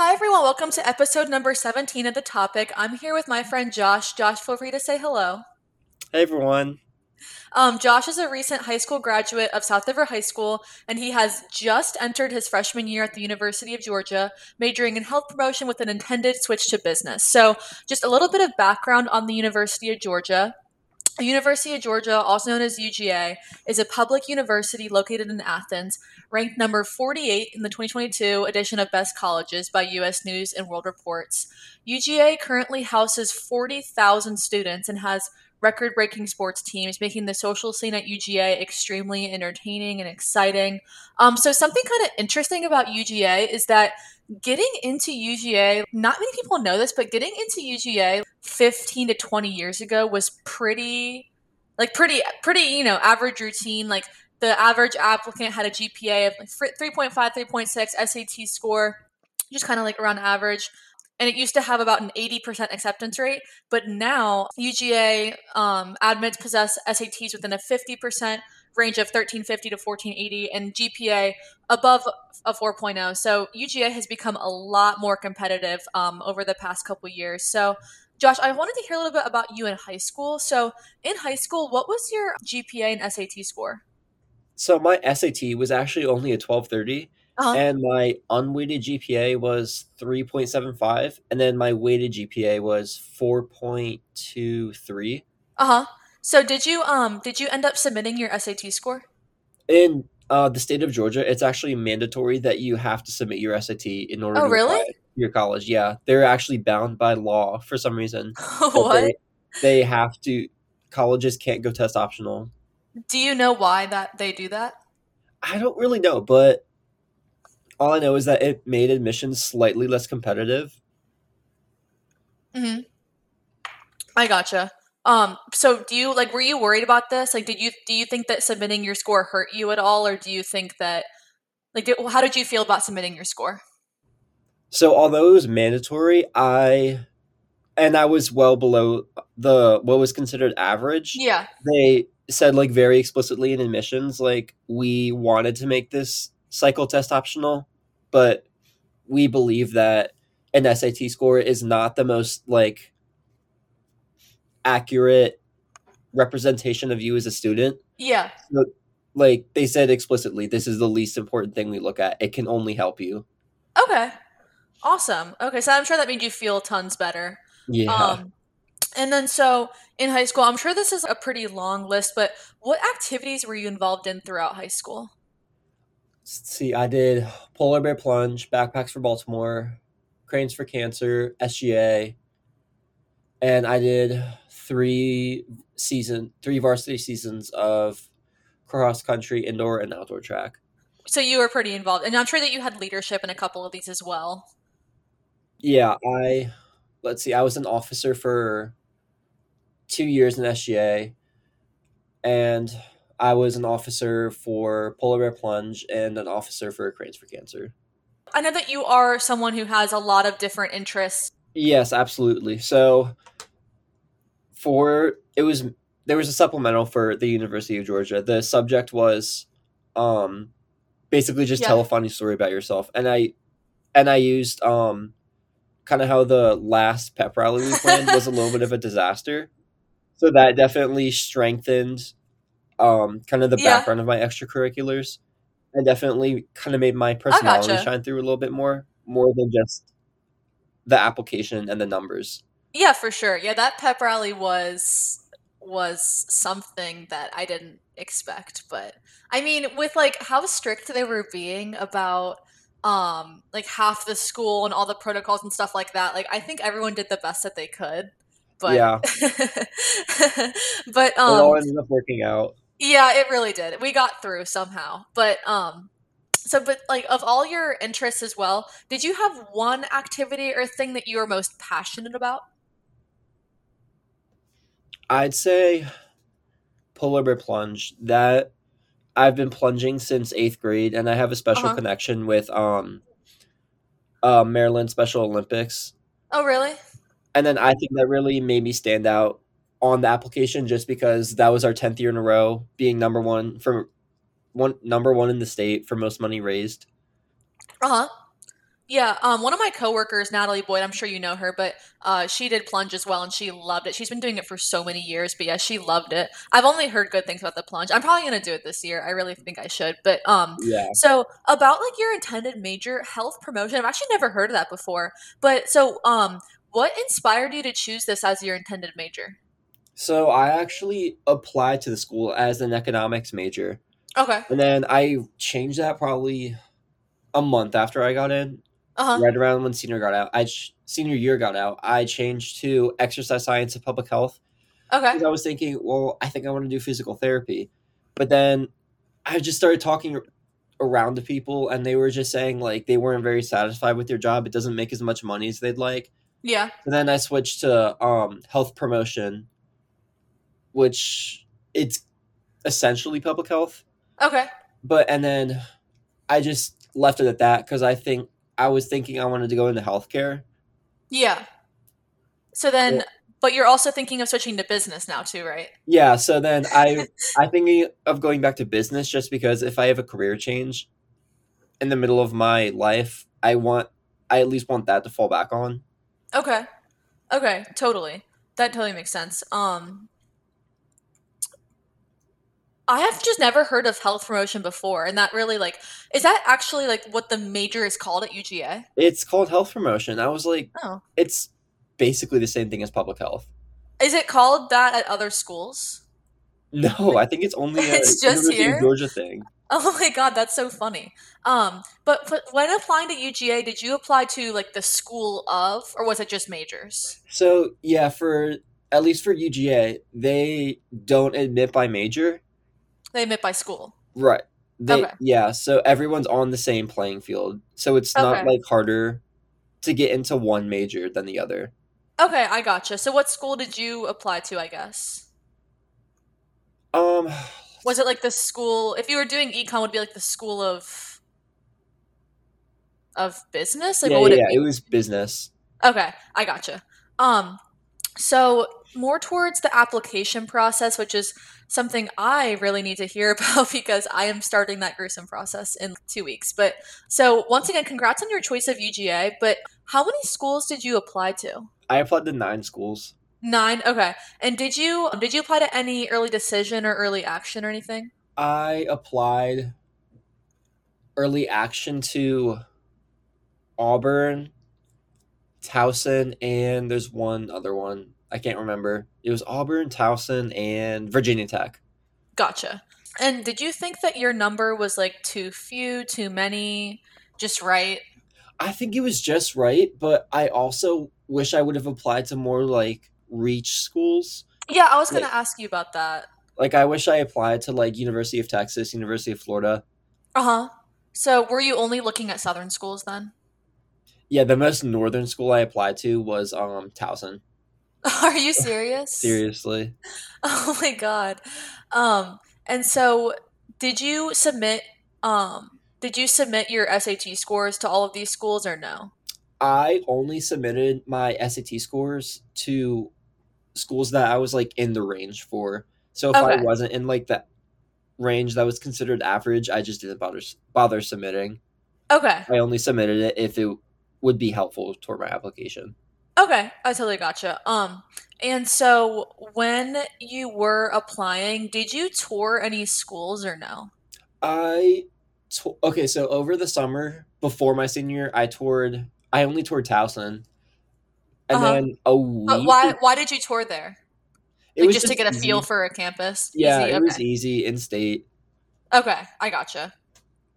Hi, everyone. Welcome to episode number 17 of The Topic. I'm here with my friend Josh. Josh, feel free to say hello. Hey everyone. Um, Josh is a recent high school graduate of South River High School, and he has just entered his freshman year at the University of Georgia, majoring in health promotion with an intended switch to business. So, just a little bit of background on the University of Georgia. University of Georgia, also known as UGA, is a public university located in Athens, ranked number 48 in the 2022 edition of Best Colleges by US News and World Reports. UGA currently houses 40,000 students and has record breaking sports teams, making the social scene at UGA extremely entertaining and exciting. Um, so, something kind of interesting about UGA is that getting into UGA, not many people know this, but getting into UGA 15 to 20 years ago was pretty, like, pretty, pretty, you know, average routine. Like, the average applicant had a GPA of 3.5, 3.6, SAT score, just kind of like around average and it used to have about an 80% acceptance rate but now uga um, admits possess sats within a 50% range of 1350 to 1480 and gpa above a 4.0 so uga has become a lot more competitive um, over the past couple years so josh i wanted to hear a little bit about you in high school so in high school what was your gpa and sat score so my sat was actually only a 1230 uh-huh. and my unweighted GPA was 3.75 and then my weighted GPA was 4.23. Uh-huh. So did you um did you end up submitting your SAT score? In uh, the state of Georgia, it's actually mandatory that you have to submit your SAT in order oh, to really? your college. Yeah, they're actually bound by law for some reason. what? They, they have to colleges can't go test optional. Do you know why that they do that? I don't really know, but all I know is that it made admissions slightly less competitive. Hmm. I gotcha. Um. So, do you like? Were you worried about this? Like, did you do you think that submitting your score hurt you at all, or do you think that like did, how did you feel about submitting your score? So, although it was mandatory, I and I was well below the what was considered average. Yeah. They said like very explicitly in admissions, like we wanted to make this cycle test optional, but we believe that an SAT score is not the most like accurate representation of you as a student. Yeah. So, like they said explicitly, this is the least important thing we look at. It can only help you. Okay. Awesome. Okay, so I'm sure that made you feel tons better. Yeah. Um, and then so in high school, I'm sure this is a pretty long list, but what activities were you involved in throughout high school? Let's see, I did polar bear plunge, backpacks for Baltimore, cranes for cancer, SGA, and I did three season, three varsity seasons of cross country, indoor, and outdoor track. So you were pretty involved, and I'm sure that you had leadership in a couple of these as well. Yeah, I let's see, I was an officer for two years in SGA, and I was an officer for Polar Bear Plunge and an officer for Cranes for Cancer. I know that you are someone who has a lot of different interests. Yes, absolutely. So for it was there was a supplemental for the University of Georgia. The subject was um basically just Yeah. tell a funny story about yourself. And I and I used um kind of how the last pep rally we planned was a little bit of a disaster. So that definitely strengthened um kind of the Yeah. background of my extracurriculars and definitely kind of made my personality gotcha. shine through a little bit more more than just the application and the numbers. Yeah, for sure. Yeah, that pep rally was was something that I didn't expect, but I mean, with like how strict they were being about um like half the school and all the protocols and stuff like that, like I think everyone did the best that they could. But Yeah. but It all um ended up working out. yeah, it really did. We got through somehow. But um so but like of all your interests as well, did you have one activity or thing that you were most passionate about? I'd say polar bear plunge. That I've been plunging since eighth grade, and I have a special Uh-huh. connection with um, uh, Maryland Special Olympics. Oh, really? And then I think that really made me stand out on the application just because that was our tenth year in a row being number one for one number one in the state for most money raised. Uh huh. Yeah, um, one of my coworkers, Natalie Boyd, I'm sure you know her, but uh, she did plunge as well, and she loved it. She's been doing it for so many years, but yeah, she loved it. I've only heard good things about the plunge. I'm probably gonna do it this year. I really think I should. But um, Yeah. so about like your intended major, health promotion. I've actually never heard of that before. But so um, what inspired you to choose this as your intended major? So I actually applied to the school as an economics major, Okay. and then I changed that probably a month after I got in, Uh huh. right around when senior got out. I ch- senior year got out. I changed to exercise science and public health Okay. because I was thinking, well, I think I want to do physical therapy, but then I just started talking around to people, and they were just saying like they weren't very satisfied with their job. It doesn't make as much money as they'd like. Yeah. And then I switched to um, health promotion, which it's essentially public health. Okay. But and then I just left it at that because I think I was thinking I wanted to go into healthcare. Yeah. So then, Yeah. but you're also thinking of switching to business now too, right? Yeah, so then I I'm thinking of going back to business just because if I have a career change in the middle of my life, I want I at least want that to fall back on. Okay. Okay, totally. That totally makes sense. Um I have just never heard of health promotion before and that really like is that actually like what the major is called at UGA? It's called health promotion. I was like, Oh. it's basically the same thing as public health. Is it called that at other schools? No, I think it's only a It's just here? Georgia thing. Oh my god, that's so funny. Um but, but when applying to UGA, did you apply to like the school of or was it just majors? So yeah, for at least for UGA, they don't admit by major. They admit by school. Right. They Okay. yeah, so everyone's on the same playing field. So it's not like harder to get into one major than the other. Okay, I gotcha. So what school did you apply to, I guess? Um Was it like the school if you were doing econ would it be like the school of of business? Like yeah, what would yeah, it it was business. Okay, I gotcha. Um so more towards the application process, which is something I really need to hear about because I am starting that gruesome process in two weeks. But so once again, congrats on your choice of UGA. But how many schools did you apply to? I applied to nine schools. Nine. Okay. And did you did you apply to any early decision or early action or anything? I applied early action to Auburn, Towson, and there's one other one. I can't remember. It was Auburn, Towson, and Virginia Tech. Gotcha. And did you think that your number was like too few, too many, just right? I think it was just right, but I also wish I would have applied to more like reach schools. Yeah, I was gonna ask you about that. Like I wish I applied to like University of Texas, University of Florida. Uh huh. So were you only looking at southern schools then? Yeah, the most northern school I applied to was um Towson. Are you serious? Seriously. Oh my god. Um, and so did you submit um did you submit your SAT scores to all of these schools or no? I only submitted my SAT scores to schools that I was like in the range for. So if I wasn't in like that range that was considered average, I just didn't bother bother submitting. Okay. I only submitted it if it would be helpful toward my application. Okay, I totally gotcha. Um, and so when you were applying, did you tour any schools or no? I okay, so over the summer before my senior year, I toured. I only toured Towson, and Uh-huh. then a week. But why why did you tour there? it Like was just, to get a easy. feel for a campus? Yeah, Easy? it okay. was easy in state. Okay, I gotcha.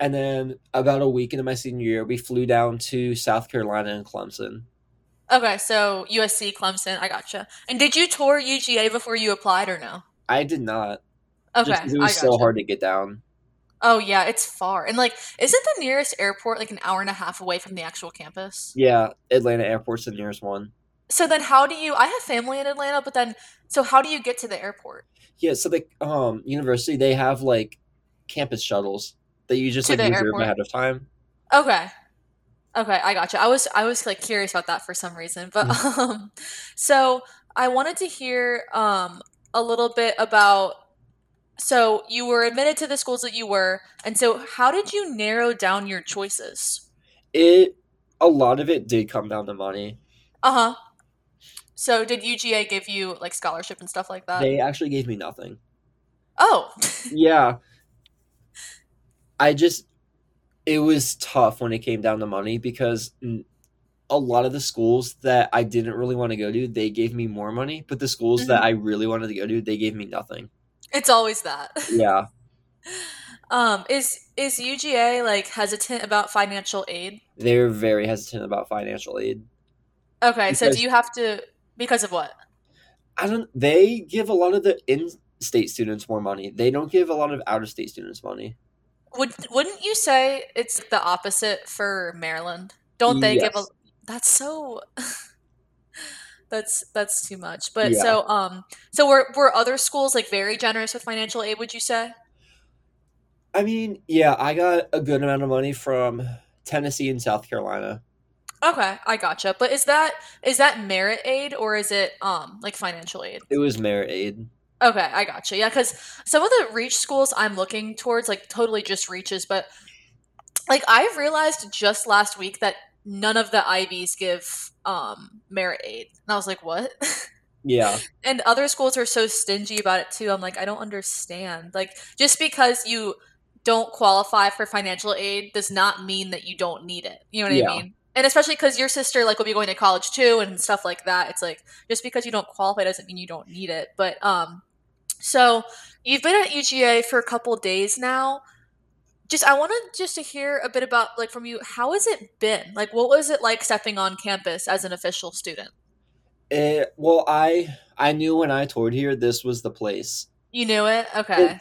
And then about a week into my senior year, we flew down to South Carolina and Clemson. Okay, so USC, Clemson, I gotcha. And did you tour UGA before you applied or no? I did not. Okay, just 'cause it I was so gotcha. hard to get down. Oh yeah, it's far. And like, isn't the nearest airport like an hour and a half away from the actual campus? Yeah, Atlanta Airport's the nearest one. So then, how do you? I have family in Atlanta, but then, so how do you get to the airport? Yeah, so the um university they have like campus shuttles that you just To like the reserve airport? ahead of time. Okay. Okay, I gotcha. I was I was like curious about that for some reason. But Mm. um so I wanted to hear um a little bit about so you were admitted to the schools that you were, and so how did you narrow down your choices? It a lot of it did come down to money. Uh huh. So did UGA give you like scholarship and stuff like that? They actually gave me nothing. oh. Yeah. I just it was tough when it came down to money because a lot of the schools that I didn't really want to go to, they gave me more money, but the schools that Mhm. I really wanted to go to, they gave me nothing. it's always that. Yeah. Um, is is UGA like hesitant about financial aid? They're very hesitant about financial aid. Okay, so do you have to because of what? I don't they give a lot of the in-state students more money. They don't give a lot of out-of-state students money. Would wouldn't you say it's the opposite for Maryland? Don't they give a That's so That's that's too much. But Yeah. so um so were were other schools like very generous with financial aid, would you say? I mean, yeah, I got a good amount of money from Tennessee and South Carolina. Okay, I gotcha. But is that is that merit aid or is it um like financial aid? It was merit aid. Okay, I got you. Yeah, because some of the reach schools I'm looking towards, like totally just reaches, but like I realized just last week that none of the Ivies give um merit aid. And I was like, what? Yeah. and other schools are so stingy about it too. I'm like, I don't understand. Like just because you don't qualify for financial aid does not mean that you don't need it. You know what Yeah. I mean? And especially because your sister like will be going to college too and stuff like that. It's like just because you don't qualify doesn't mean you don't need it. But um, so you've been at UGA for a couple days now. Just I wanted just to hear a bit about like from you. How has it been? Like, what was it like stepping on campus as an official student? It, well, I I knew when I toured here this was the place. You knew it, okay.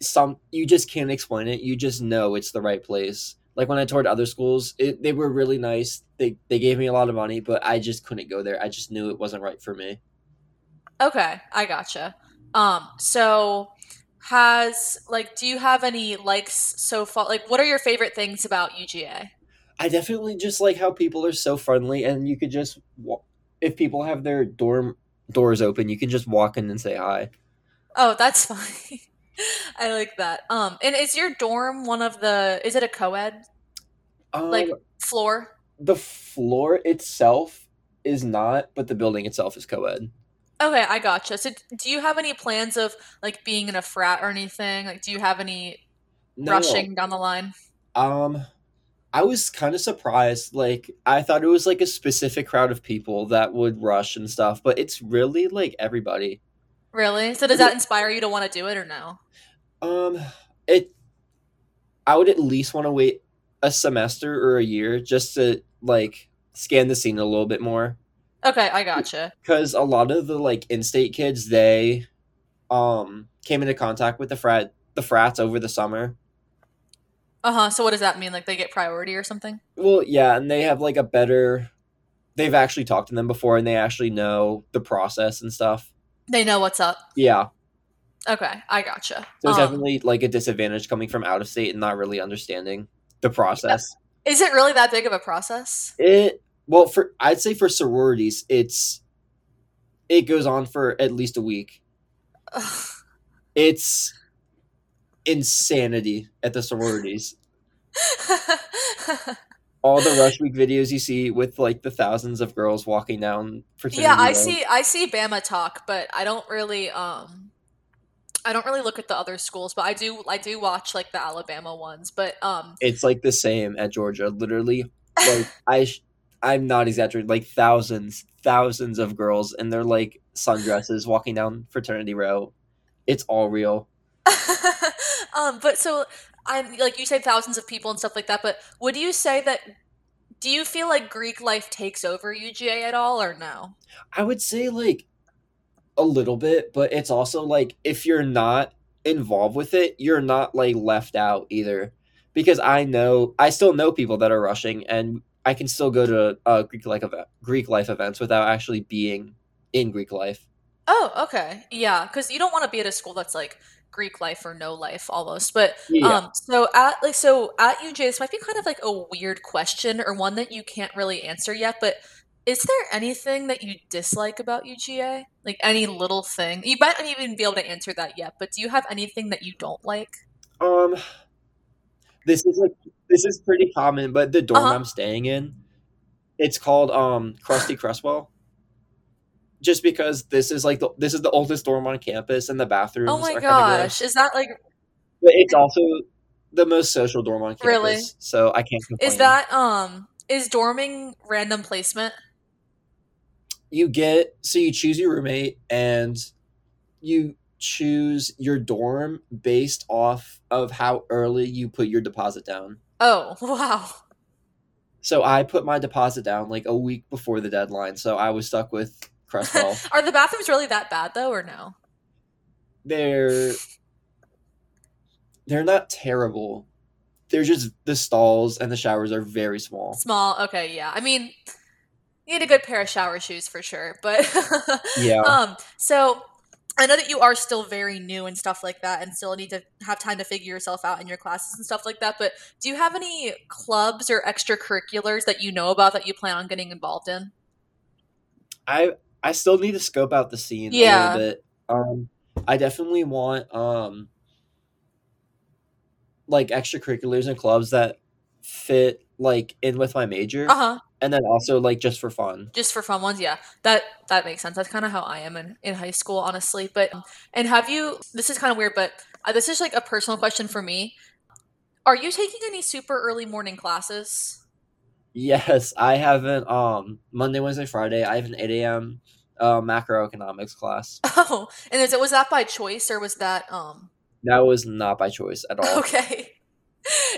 Some you just can't explain it. You just know it's the right place. Like when I toured other schools, it, they were really nice. They they gave me a lot of money, but I just couldn't go there. I just knew it wasn't right for me. Okay, I gotcha. Um, so has like do you have any likes so far? Like what are your favorite things about UGA? I definitely just like how people are so friendly, and you could just if people have their dorm doors open, you can just walk in and say hi. Oh, that's fine. I like that. Um, and is your dorm one of the is it a co-ed Um, like floor? the floor itself is not, but the building itself is co-ed. Okay, I gotcha. So do you have any plans of like being in a frat or anything? Like do you have any No. rushing down the line? Um, I was kind of surprised. Like, I thought it was like a specific crowd of people that would rush and stuff, but it's really like everybody. Really? So does that inspire you to want to do it or no? Um, it. I would at least want to wait a semester or a year just to like scan the scene a little bit more, Okay, I gotcha. because a lot of the like in-state kids they, um, came into contact with the frat the frats over the summer. Uh-huh. So what does that mean? Like they get priority or something? Well, yeah, and they have like a better. They've actually talked to them before, and they actually know the process and stuff. They know what's up. Yeah, Okay, I gotcha. there's Um, definitely like a disadvantage coming from out of state and not really understanding the process. Is it really that big of a process? It well for I'd say for sororities, it's it goes on for at least a week. Ugh. It's insanity at the sororities. All the rush week videos you see with like the thousands of girls walking down yeah, I row. see I see Bama talk, but I don't really um I don't really look at the other schools, but I do I do watch like the Alabama ones. But um It's like the same at Georgia. Literally, like I, I'm not exaggerating. Like thousands, thousands of girls in their like sundresses walking down fraternity row. It's all real. um but so I'm like you say thousands of people and stuff like that, but would you say that do you feel like Greek life takes over UGA at all or no? I would say like a little bit, but it's also like if you're not involved with it, you're not like left out either. Because I know I still know people that are rushing, and I can still go to uh, Greek life event, Greek life events without actually being in Greek life. Oh, okay. Yeah, because you don't want to be at a school that's like Greek life or no life almost. But Yeah. um so at like so at UJ, this might be kind of like a weird question or one that you can't really answer yet, but is there anything that you dislike about UGA? Like any little thing? You might not even be able to answer that yet, but do you have anything that you don't like? Um, this is like this is pretty common, but the dorm Uh-huh. I'm staying in, it's called um Krusty Creswell. Just because this is like the this is the oldest dorm on campus, and the bathrooms. Oh my gosh, is that like But it's also the most social dorm on campus. Really? So I can't complain. is that um is dorming random placement? you get so you choose your roommate and you choose your dorm based off of how early you put your deposit down. Oh wow. So I put my deposit down like a week before the deadline, so I was stuck with Creswell. Are the bathrooms really that bad though, or no? they're they're not terrible. They're just the stalls and the showers are very small. Small. Okay, yeah. I mean, you need a good pair of shower shoes for sure. But Yeah. um, so I know that you are still very new and stuff like that, and still need to have time to figure yourself out in your classes and stuff like that. But do you have any clubs or extracurriculars that you know about that you plan on getting involved in? I I still need to scope out the scene Yeah. a little bit. Um I definitely want um like extracurriculars and clubs that fit like in with my major Uh huh. And then also like just for fun. Just for fun ones, yeah. That that makes sense. That's kind of how I am in, in high school, honestly. But and have you? This is kind of weird, but uh, this is like a personal question for me. Are you taking any super early morning classes? Yes, I haven't um Monday, Wednesday, Friday. I have an eight AM uh, macroeconomics class. Oh, and is it was that by choice or was that um That was not by choice at all. okay?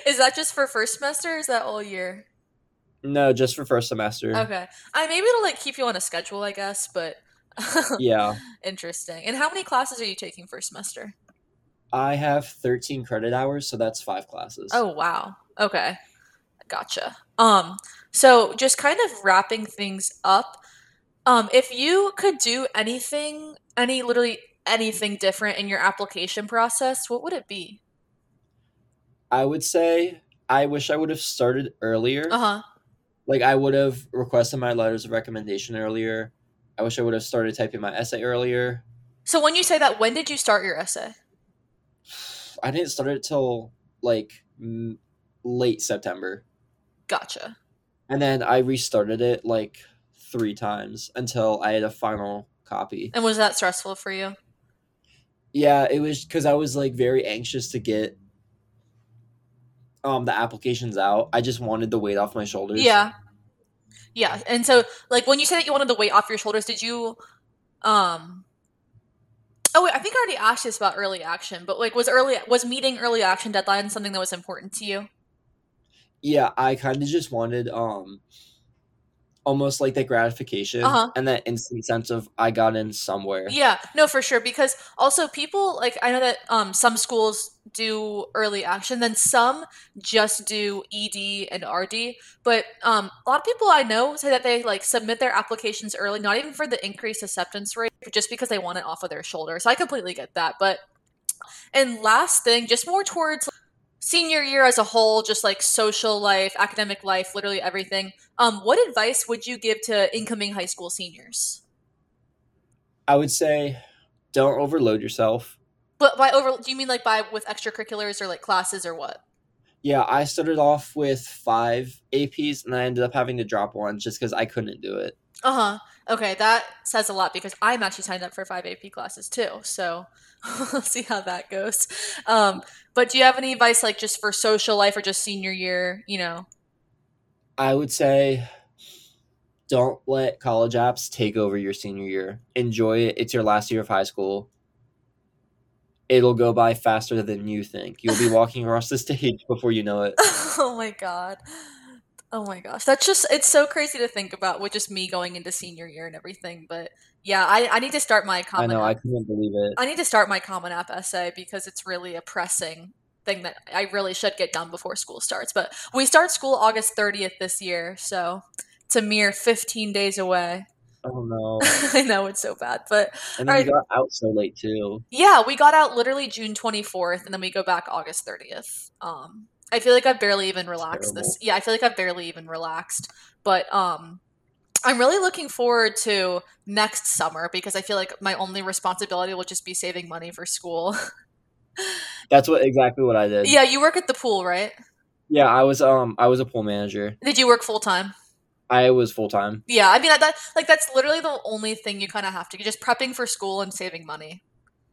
Is that just for first semester? Or is that all year? No, just for first semester. Okay, I maybe it'll like keep you on a schedule, I guess. But Yeah. interesting. And how many classes are you taking first semester? I have 13 credit hours, so that's five classes. Oh wow. Okay. Gotcha. Um so just kind of wrapping things up. Um if you could do anything, any literally anything different in your application process, what would it be? I would say I wish I would have started earlier. Uh-huh. Like I would have requested my letters of recommendation earlier. I wish I would have started typing my essay earlier. So when you say that, when did you start your essay? I didn't start it till like m- late September. Gotcha. And then I restarted it like 3 times until I had a final copy. And was that stressful for you? Yeah, it was cuz I was like very anxious to get um the applications out. I just wanted the weight off my shoulders. Yeah. Yeah. And so like when you say that you wanted the weight off your shoulders, did you um Oh wait, I think I already asked this about early action, but like was early was meeting early action deadline something that was important to you? yeah i kind of just wanted um almost like that gratification Uh-huh. and that instant sense of i got in somewhere Yeah, no, for sure. Because also people like I know that um some schools do early action, then some just do ED and RD. But um a lot of people I know say that they like submit their applications early, not even for the increased acceptance rate, but just because they want it off of their shoulders. So I completely get that. But and last thing, just more towards senior year as a whole, just like social life, academic life, literally everything. Um, what advice would you give to incoming high school seniors? i would say don't overload yourself But by over, do you mean like by with extracurriculars or like classes or what? yeah i started off with five aps and i ended up having to drop one just because i couldn't do it Uh huh. Okay, that says a lot because I'm actually signed up for five AP classes too. So we'll see how that goes. Um, but do you have any advice like just for social life or just senior year? You know. i would say don't let college apps take over your senior year enjoy it it's your last year of high school it'll go by faster than you think you'll be walking across the stage before you know it oh my god. Oh my gosh. That's just it's so crazy to think about with just me going into senior year and everything. But yeah, I, I need to start my common. i know i app. couldn't believe it I need to start my common app essay because it's really a pressing thing that I really should get done before school starts. But we start school August 30th this year, so it's a mere 15 days away. Oh no! I know it's so bad, but And then Alright. we got out so late too. yeah, we got out literally June 24th and then we go back August 30th. Um I feel like I've barely even relaxed this. Yeah, I feel like I've barely even relaxed. But um I'm really looking forward to next summer because I feel like my only responsibility will just be saving money for school. That's what exactly what I did. yeah, you work at the pool, right? Yeah, I was um I was a pool manager. Did you work full time? I was full time. Yeah, I mean that like that's literally the only thing you kind of have to just prepping for school and saving money.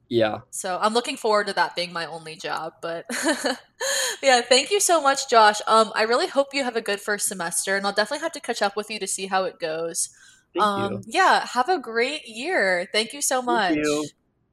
Yeah. So I'm looking forward to that being my only job. But yeah, thank you so much, Josh. Um, I really hope you have a good first semester, and I'll definitely have to catch up with you to see how it goes. Thank um, you. yeah, have a great year. Thank you so much. you.